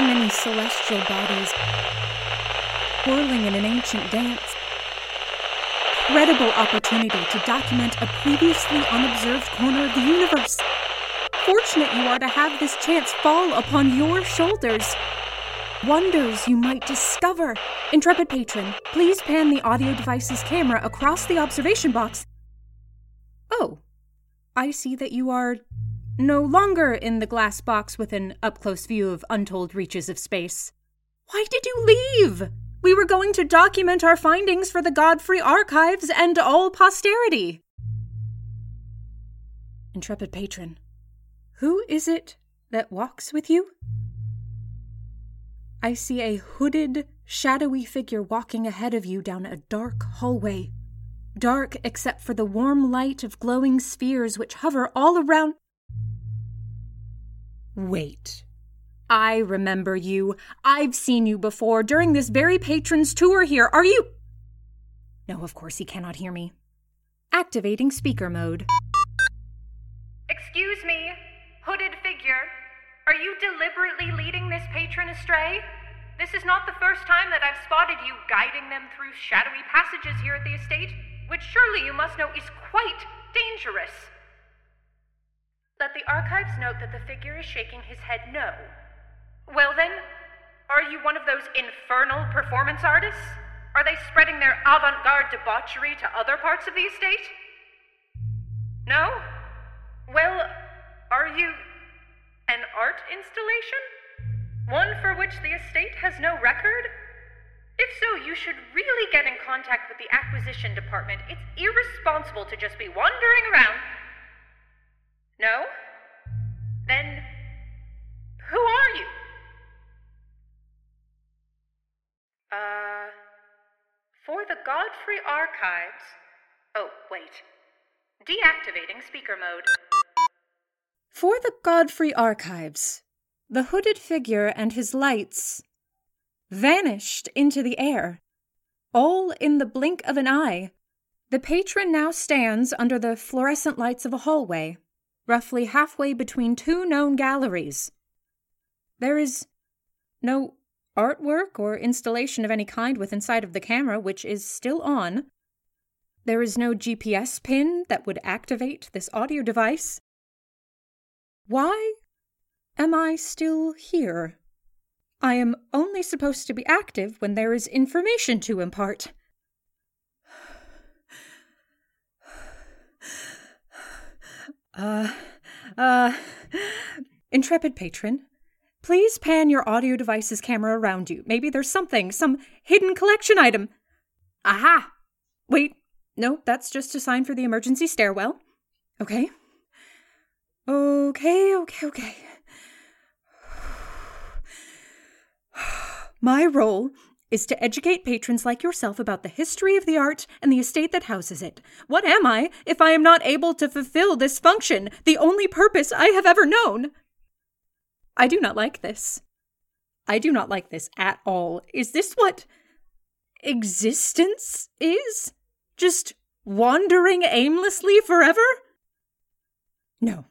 too many celestial bodies whirling in an ancient dance. Incredible opportunity to document a previously unobserved corner of the universe. Fortunate you are to have this chance fall upon your shoulders. Wonders you might discover. Intrepid patron, please pan the audio device's camera across the observation box. Oh, I see that you are no longer in the glass box with an up close view of untold reaches of space. Why did you leave? We were going to document our findings for the Godfrey archives and all posterity. Intrepid patron, who is it that walks with you? I see a hooded, shadowy figure walking ahead of you down a dark hallway. Dark except for the warm light of glowing spheres which hover all around. Wait. I remember you. I've seen you before during this very patron's tour here. Are you. No, of course he cannot hear me. Activating speaker mode. Excuse me, hooded figure. Are you deliberately leading this patron astray? This is not the first time that I've spotted you guiding them through shadowy passages here at the estate, which surely you must know is quite dangerous. Let the archives note that the figure is shaking his head no. Well then, are you one of those infernal performance artists? Are they spreading their avant garde debauchery to other parts of the estate? No? Well, are you an art installation? One for which the estate has no record? If so, you should really get in contact with the acquisition department. It's irresponsible to just be wandering around. Godfrey archives. Oh, wait. Deactivating speaker mode. For the Godfrey archives, the hooded figure and his lights vanished into the air, all in the blink of an eye. The patron now stands under the fluorescent lights of a hallway, roughly halfway between two known galleries. There is no artwork or installation of any kind within sight of the camera, which is still on. There is no GPS pin that would activate this audio device. Why am I still here? I am only supposed to be active when there is information to impart. Uh, uh, intrepid patron, please pan your audio device's camera around you. Maybe there's something, some hidden collection item. Aha! Wait, no, that's just a sign for the emergency stairwell. Okay. Okay, okay, okay. My role is to educate patrons like yourself about the history of the art and the estate that houses it. What am I if I am not able to fulfill this function, the only purpose I have ever known? I do not like this. I do not like this at all. Is this what existence is? Just wandering aimlessly forever? No.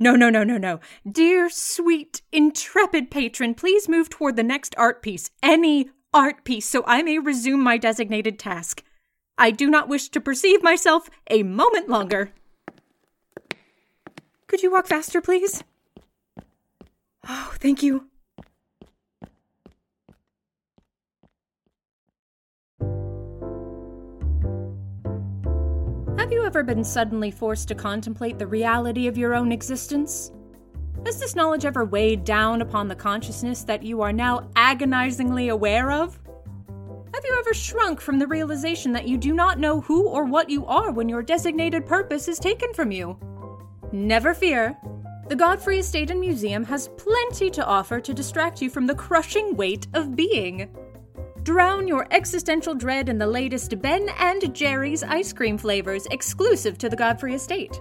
No, no, no, no, no. Dear, sweet, intrepid patron, please move toward the next art piece. Any art piece so I may resume my designated task. I do not wish to perceive myself a moment longer. Could you walk faster, please? Oh, thank you. Have you ever been suddenly forced to contemplate the reality of your own existence? Has this knowledge ever weighed down upon the consciousness that you are now agonizingly aware of? Have you ever shrunk from the realization that you do not know who or what you are when your designated purpose is taken from you? Never fear. The Godfrey Estate and Museum has plenty to offer to distract you from the crushing weight of being. Drown your existential dread in the latest Ben and Jerry's ice cream flavors exclusive to the Godfrey Estate.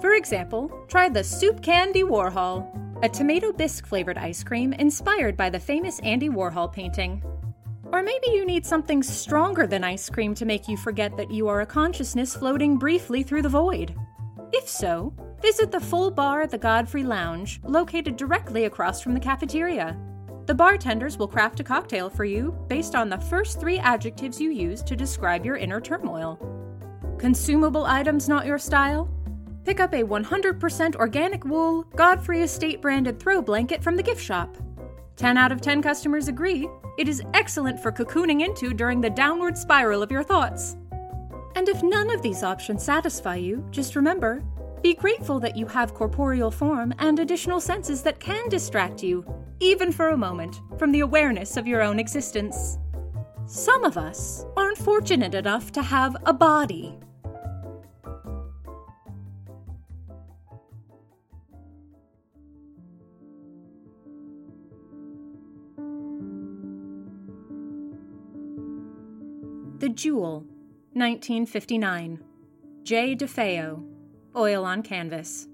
For example, try the Soup Candy Warhol, a tomato bisque flavored ice cream inspired by the famous Andy Warhol painting. Or maybe you need something stronger than ice cream to make you forget that you are a consciousness floating briefly through the void. If so, visit the full bar at the Godfrey Lounge, located directly across from the cafeteria. The bartenders will craft a cocktail for you based on the first three adjectives you use to describe your inner turmoil. Consumable items not your style? Pick up a 100% organic wool, Godfrey Estate branded throw blanket from the gift shop. 10 out of 10 customers agree it is excellent for cocooning into during the downward spiral of your thoughts. And if none of these options satisfy you, just remember be grateful that you have corporeal form and additional senses that can distract you, even for a moment, from the awareness of your own existence. Some of us aren't fortunate enough to have a body. The Jewel, 1959. Jay DeFeo, oil on canvas.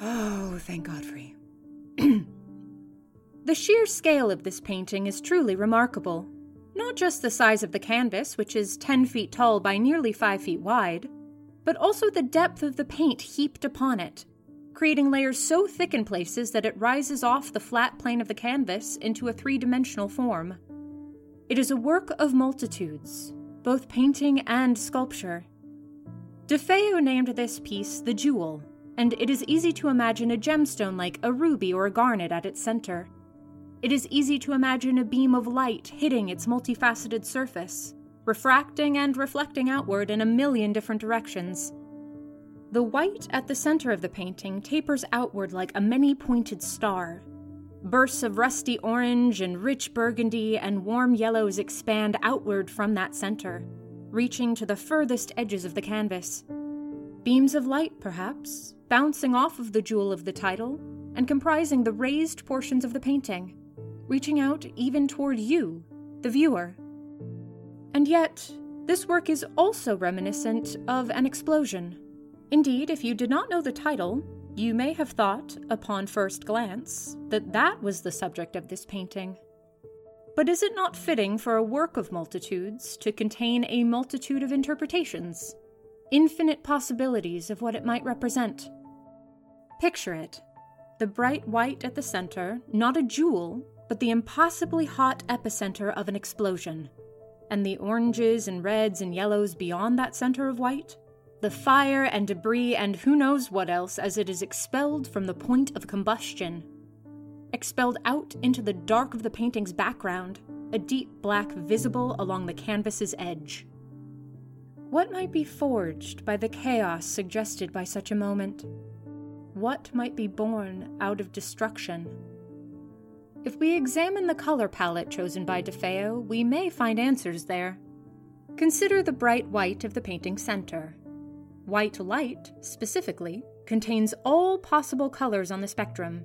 Oh, thank Godfrey. the sheer scale of this painting is truly remarkable. Not just the size of the canvas, which is 10 feet tall by nearly 5 feet wide, but also the depth of the paint heaped upon it, creating layers so thick in places that it rises off the flat plane of the canvas into a three dimensional form. It is a work of multitudes, both painting and sculpture. DeFeo named this piece the Jewel, and it is easy to imagine a gemstone like a ruby or a garnet at its center. It is easy to imagine a beam of light hitting its multifaceted surface, refracting and reflecting outward in a million different directions. The white at the center of the painting tapers outward like a many pointed star. Bursts of rusty orange and rich burgundy and warm yellows expand outward from that center, reaching to the furthest edges of the canvas. Beams of light, perhaps, bouncing off of the jewel of the title and comprising the raised portions of the painting, reaching out even toward you, the viewer. And yet, this work is also reminiscent of an explosion. Indeed, if you did not know the title, you may have thought, upon first glance, that that was the subject of this painting. But is it not fitting for a work of multitudes to contain a multitude of interpretations, infinite possibilities of what it might represent? Picture it the bright white at the center, not a jewel, but the impossibly hot epicenter of an explosion. And the oranges and reds and yellows beyond that center of white? The fire and debris and who knows what else as it is expelled from the point of combustion. Expelled out into the dark of the painting's background, a deep black visible along the canvas's edge. What might be forged by the chaos suggested by such a moment? What might be born out of destruction? If we examine the color palette chosen by DeFeo, we may find answers there. Consider the bright white of the painting's center. White light, specifically, contains all possible colors on the spectrum.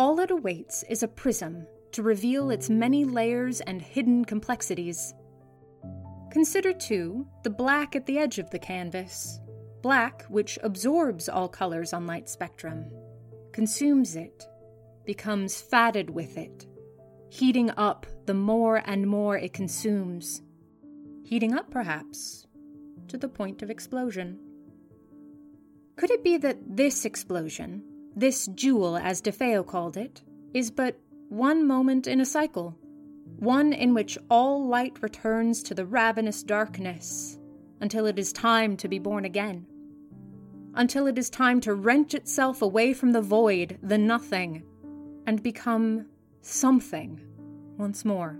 All it awaits is a prism to reveal its many layers and hidden complexities. Consider, too, the black at the edge of the canvas, black which absorbs all colors on light spectrum, consumes it, becomes fatted with it, heating up the more and more it consumes, heating up perhaps to the point of explosion. Could it be that this explosion, this jewel as DeFeo called it, is but one moment in a cycle? One in which all light returns to the ravenous darkness until it is time to be born again until it is time to wrench itself away from the void, the nothing, and become something once more.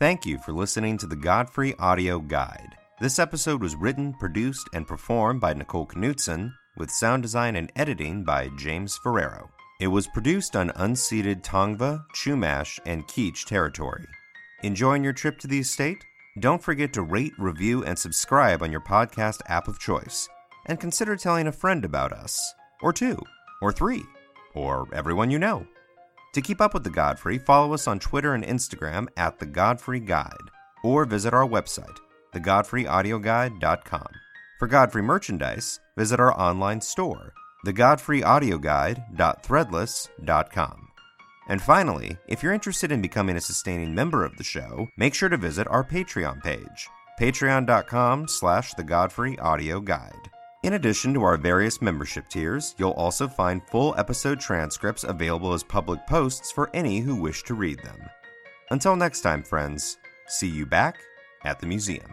Thank you for listening to the Godfrey Audio Guide. This episode was written, produced, and performed by Nicole Knudsen, with sound design and editing by James Ferrero. It was produced on unceded Tongva, Chumash, and Kizh territory. Enjoying your trip to the estate? Don't forget to rate, review, and subscribe on your podcast app of choice. And consider telling a friend about us, or two, or three, or everyone you know. To keep up with The Godfrey, follow us on Twitter and Instagram at The Godfrey Guide, or visit our website, thegodfreyaudioguide.com. For Godfrey merchandise, visit our online store, thegodfreyaudioguide.threadless.com. And finally, if you're interested in becoming a sustaining member of the show, make sure to visit our Patreon page, patreon.com slash the Godfrey Audio Guide. In addition to our various membership tiers, you'll also find full episode transcripts available as public posts for any who wish to read them. Until next time, friends, see you back at the museum.